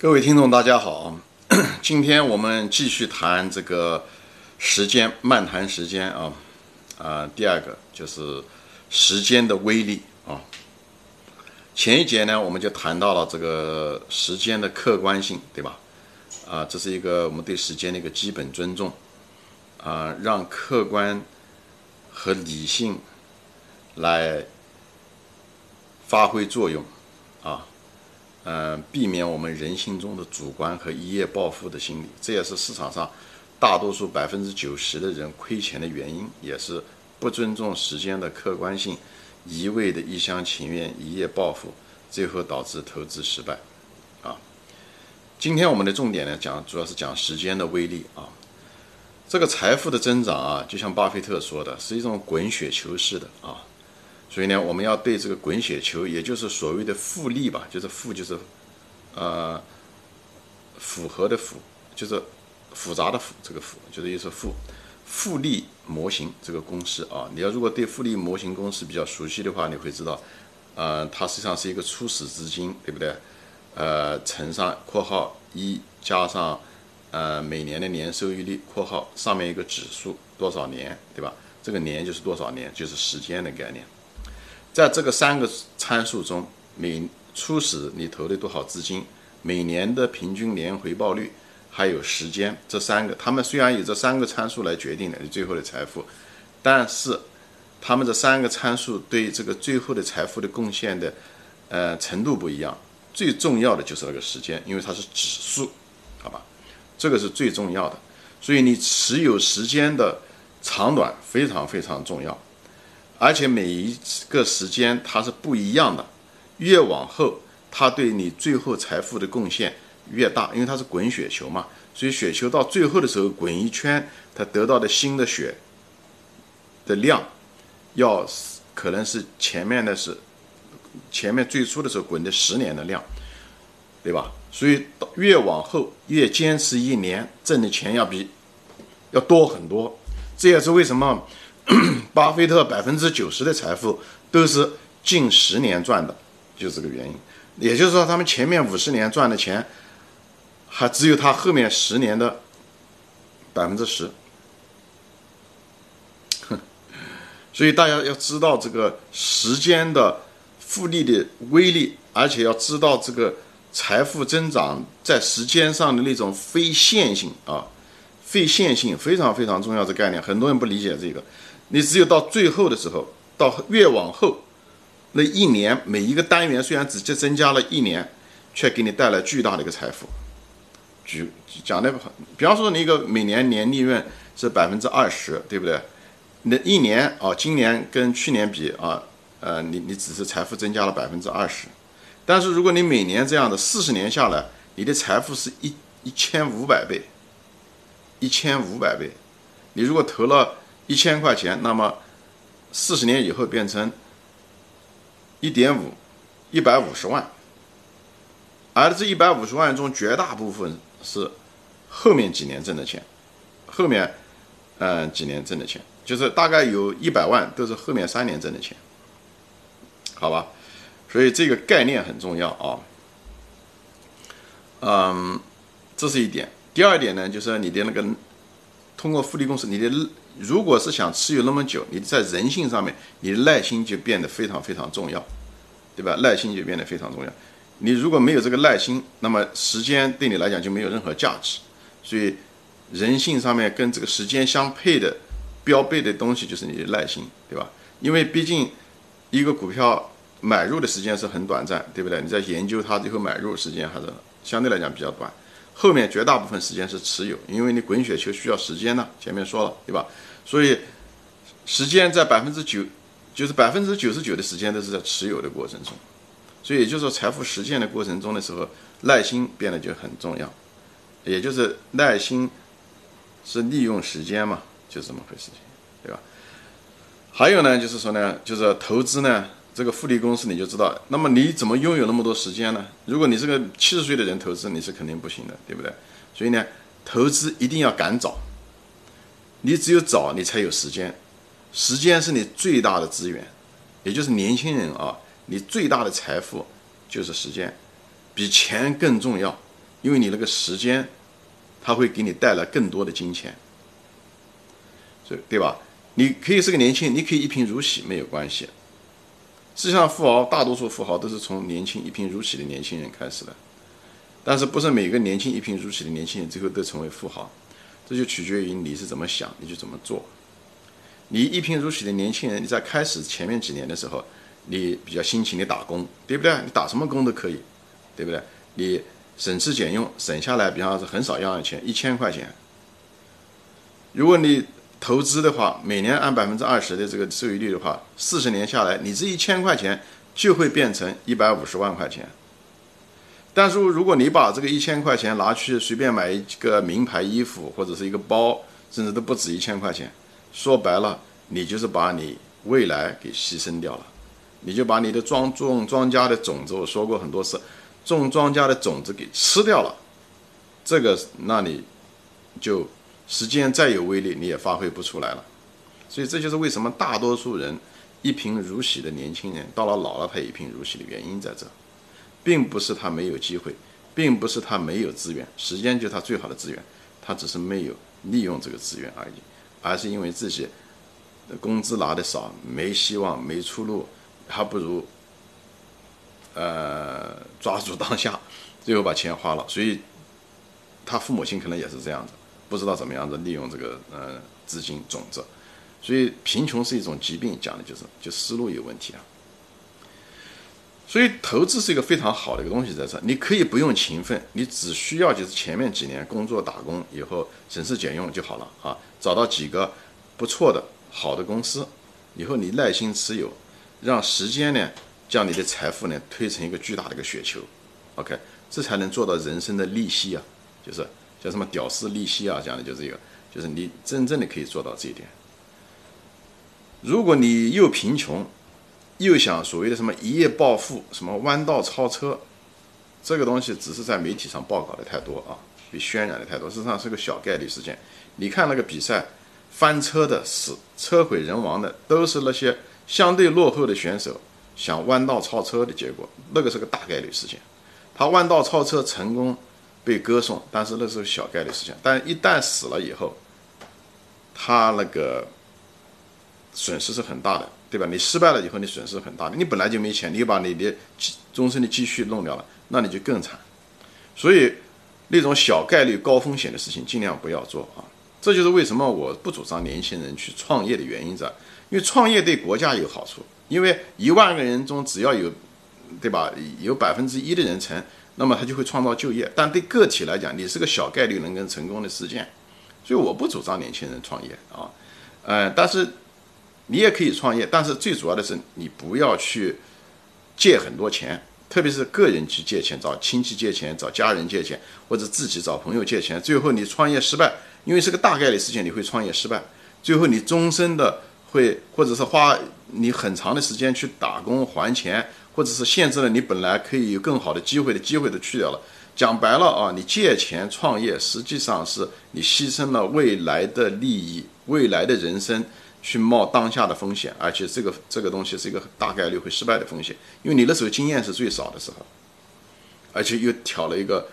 各位听众，大家好。今天我们继续谈这个时间，漫谈时间啊。啊，第二个就是时间的威力啊。前一节呢，我们就谈到了这个时间的客观性，对吧？啊，这是一个我们对时间的一个基本尊重啊，让客观和理性来发挥作用。嗯，避免我们人性中的主观和一夜暴富的心理，这也是市场上大多数百分之九十的人亏钱的原因，也是不尊重时间的客观性，一味的一厢情愿一夜暴富，最后导致投资失败。啊，今天我们的重点呢，讲主要是讲时间的威力啊。这个财富的增长啊，就像巴菲特说的，是一种滚雪球式的啊。所以呢，我们要对这个滚雪球，也就是所谓的复利吧，就是复就是，呃，复合的复，就是复杂的复，这个复就是意思复复利模型这个公式啊。你要如果对复利模型公式比较熟悉的话，你会知道，呃，它实际上是一个初始资金，对不对？呃，乘上括号一加上呃每年的年收益率括号上面一个指数多少年，对吧？这个年就是多少年，就是时间的概念。在这个三个参数中，每初始你投的多少资金，每年的平均年回报率，还有时间，这三个，他们虽然以这三个参数来决定的你最后的财富，但是他们这三个参数对这个最后的财富的贡献的，呃程度不一样。最重要的就是那个时间，因为它是指数，好吧？这个是最重要的，所以你持有时间的长短非常非常重要。而且每一个时间它是不一样的，越往后，它对你最后财富的贡献越大，因为它是滚雪球嘛，所以雪球到最后的时候滚一圈，它得到的新的雪的量，要可能是前面的是前面最初的时候滚的十年的量，对吧？所以越往后越坚持一年挣的钱要比要多很多，这也是为什么。巴菲特百分之九十的财富都是近十年赚的，就这个原因。也就是说，他们前面五十年赚的钱，还只有他后面十年的百分之十。所以大家要知道这个时间的复利的威力，而且要知道这个财富增长在时间上的那种非线性啊，非线性非常非常重要的概念，很多人不理解这个。你只有到最后的时候，到越往后，那一年每一个单元虽然直接增加了一年，却给你带来巨大的一个财富。举讲的，比方说你一个每年年利润是百分之二十，对不对？那一年啊，今年跟去年比啊，呃，你你只是财富增加了百分之二十。但是如果你每年这样的四十年下来，你的财富是一一千五百倍，一千五百倍。你如果投了。一千块钱，那么四十年以后变成一点五，一百五十万。而这一百五十万中，绝大部分是后面几年挣的钱，后面嗯几年挣的钱，就是大概有一百万都是后面三年挣的钱，好吧？所以这个概念很重要啊。嗯，这是一点。第二点呢，就是你的那个通过复利公式，你的。如果是想持有那么久，你在人性上面，你的耐心就变得非常非常重要，对吧？耐心就变得非常重要。你如果没有这个耐心，那么时间对你来讲就没有任何价值。所以，人性上面跟这个时间相配的标配的东西就是你的耐心，对吧？因为毕竟一个股票买入的时间是很短暂，对不对？你在研究它最后买入时间还是相对来讲比较短。后面绝大部分时间是持有，因为你滚雪球需要时间呢。前面说了，对吧？所以时间在百分之九，就是百分之九十九的时间都是在持有的过程中。所以也就是说，财富实现的过程中的时候，耐心变得就很重要。也就是耐心是利用时间嘛，就是这么回事，情，对吧？还有呢，就是说呢，就是投资呢。这个复利公式你就知道，那么你怎么拥有那么多时间呢？如果你是个七十岁的人投资，你是肯定不行的，对不对？所以呢，投资一定要赶早。你只有早，你才有时间。时间是你最大的资源，也就是年轻人啊，你最大的财富就是时间，比钱更重要。因为你那个时间，它会给你带来更多的金钱，所以对吧？你可以是个年轻人，你可以一贫如洗没有关系。实际上，富豪大多数富豪都是从年轻一贫如洗的年轻人开始的，但是不是每个年轻一贫如洗的年轻人最后都成为富豪？这就取决于你是怎么想，你就怎么做。你一贫如洗的年轻人，你在开始前面几年的时候，你比较辛勤的打工，对不对？你打什么工都可以，对不对？你省吃俭用，省下来，比方说很少要的钱，一千块钱。如果你投资的话，每年按百分之二十的这个收益率的话，四十年下来，你这一千块钱就会变成一百五十万块钱。但是如果你把这个一千块钱拿去随便买一个名牌衣服或者是一个包，甚至都不止一千块钱，说白了，你就是把你未来给牺牲掉了，你就把你的庄种庄稼的种子，我说过很多次，种庄稼的种子给吃掉了，这个那你就。时间再有威力，你也发挥不出来了，所以这就是为什么大多数人一贫如洗的年轻人到了老了他一贫如洗的原因在这，并不是他没有机会，并不是他没有资源，时间就是他最好的资源，他只是没有利用这个资源而已，而是因为自己工资拿的少，没希望，没出路，还不如呃抓住当下，最后把钱花了，所以他父母亲可能也是这样子。不知道怎么样子利用这个呃资金种子，所以贫穷是一种疾病，讲的就是就思路有问题啊。所以投资是一个非常好的一个东西，在这你可以不用勤奋，你只需要就是前面几年工作打工以后省吃俭用就好了啊，找到几个不错的好的公司，以后你耐心持有，让时间呢将你的财富呢推成一个巨大的一个雪球，OK，这才能做到人生的利息啊，就是。叫什么屌丝利息啊？讲的就是一个，就是你真正的可以做到这一点。如果你又贫穷，又想所谓的什么一夜暴富、什么弯道超车，这个东西只是在媒体上报告的太多啊，被渲染的太多，实际上是个小概率事件。你看那个比赛，翻车的、死车毁人亡的，都是那些相对落后的选手想弯道超车的结果，那个是个大概率事件。他弯道超车成功。被歌颂，但是那是小概率事件。但一旦死了以后，他那个损失是很大的，对吧？你失败了以后，你损失很大的。你本来就没钱，你把你的终身的积蓄弄掉了，那你就更惨。所以那种小概率高风险的事情尽量不要做啊！这就是为什么我不主张年轻人去创业的原因在，因为创业对国家有好处，因为一万个人中只要有，对吧？有百分之一的人成。那么他就会创造就业，但对个体来讲，你是个小概率能跟成功的事件，所以我不主张年轻人创业啊，呃，但是你也可以创业，但是最主要的是你不要去借很多钱，特别是个人去借钱，找亲戚借钱，找家人借钱，或者自己找朋友借钱，最后你创业失败，因为是个大概率事件，你会创业失败，最后你终身的会，或者是花你很长的时间去打工还钱。或者是限制了你本来可以有更好的机会的机会都去掉了。讲白了啊，你借钱创业，实际上是你牺牲了未来的利益、未来的人生去冒当下的风险，而且这个这个东西是一个大概率会失败的风险，因为你那时候经验是最少的时候，而且又挑了一个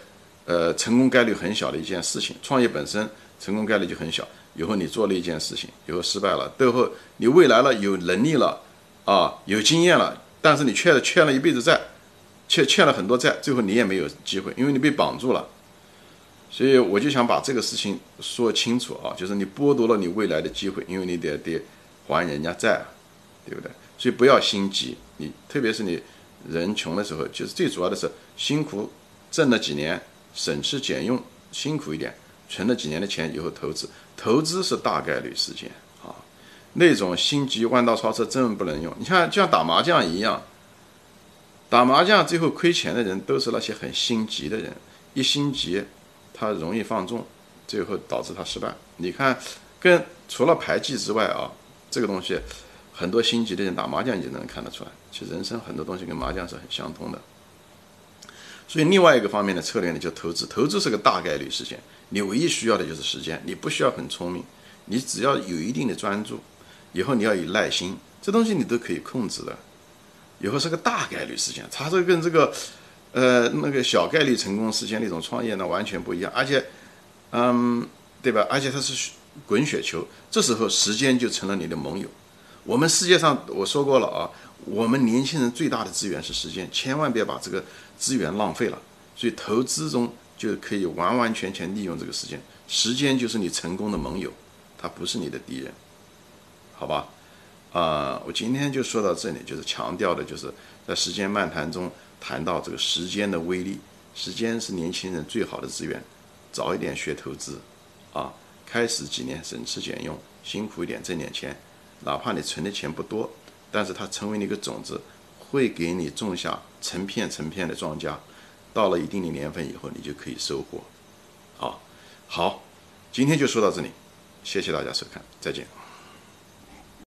呃成功概率很小的一件事情。创业本身成功概率就很小，以后你做了一件事情，以后失败了，最后你未来了有能力了啊，有经验了。但是你欠欠了一辈子债，欠欠了很多债，最后你也没有机会，因为你被绑住了。所以我就想把这个事情说清楚啊，就是你剥夺了你未来的机会，因为你得得还人家债，对不对？所以不要心急，你特别是你人穷的时候，就是最主要的是辛苦挣了几年，省吃俭用，辛苦一点，存了几年的钱以后投资，投资是大概率事件啊。那种心急弯道超车真不能用。你看，就像打麻将一样，打麻将最后亏钱的人都是那些很心急的人。一心急，他容易放纵，最后导致他失败。你看，跟除了牌技之外啊，这个东西很多心急的人打麻将你就能看得出来。其实人生很多东西跟麻将是很相通的。所以另外一个方面的策略呢，就投资。投资是个大概率事件，你唯一需要的就是时间，你不需要很聪明，你只要有一定的专注。以后你要有耐心，这东西你都可以控制的。以后是个大概率事件，它这跟这个，呃，那个小概率成功实现那种创业呢，完全不一样。而且，嗯，对吧？而且它是滚雪球，这时候时间就成了你的盟友。我们世界上我说过了啊，我们年轻人最大的资源是时间，千万别把这个资源浪费了。所以投资中就可以完完全全利用这个时间，时间就是你成功的盟友，它不是你的敌人，好吧？啊，我今天就说到这里，就是强调的，就是在时间漫谈中谈到这个时间的威力。时间是年轻人最好的资源，早一点学投资，啊，开始几年省吃俭用，辛苦一点挣点钱，哪怕你存的钱不多，但是它成为你一个种子，会给你种下成片成片的庄稼，到了一定的年份以后，你就可以收获。啊，好，今天就说到这里，谢谢大家收看，再见。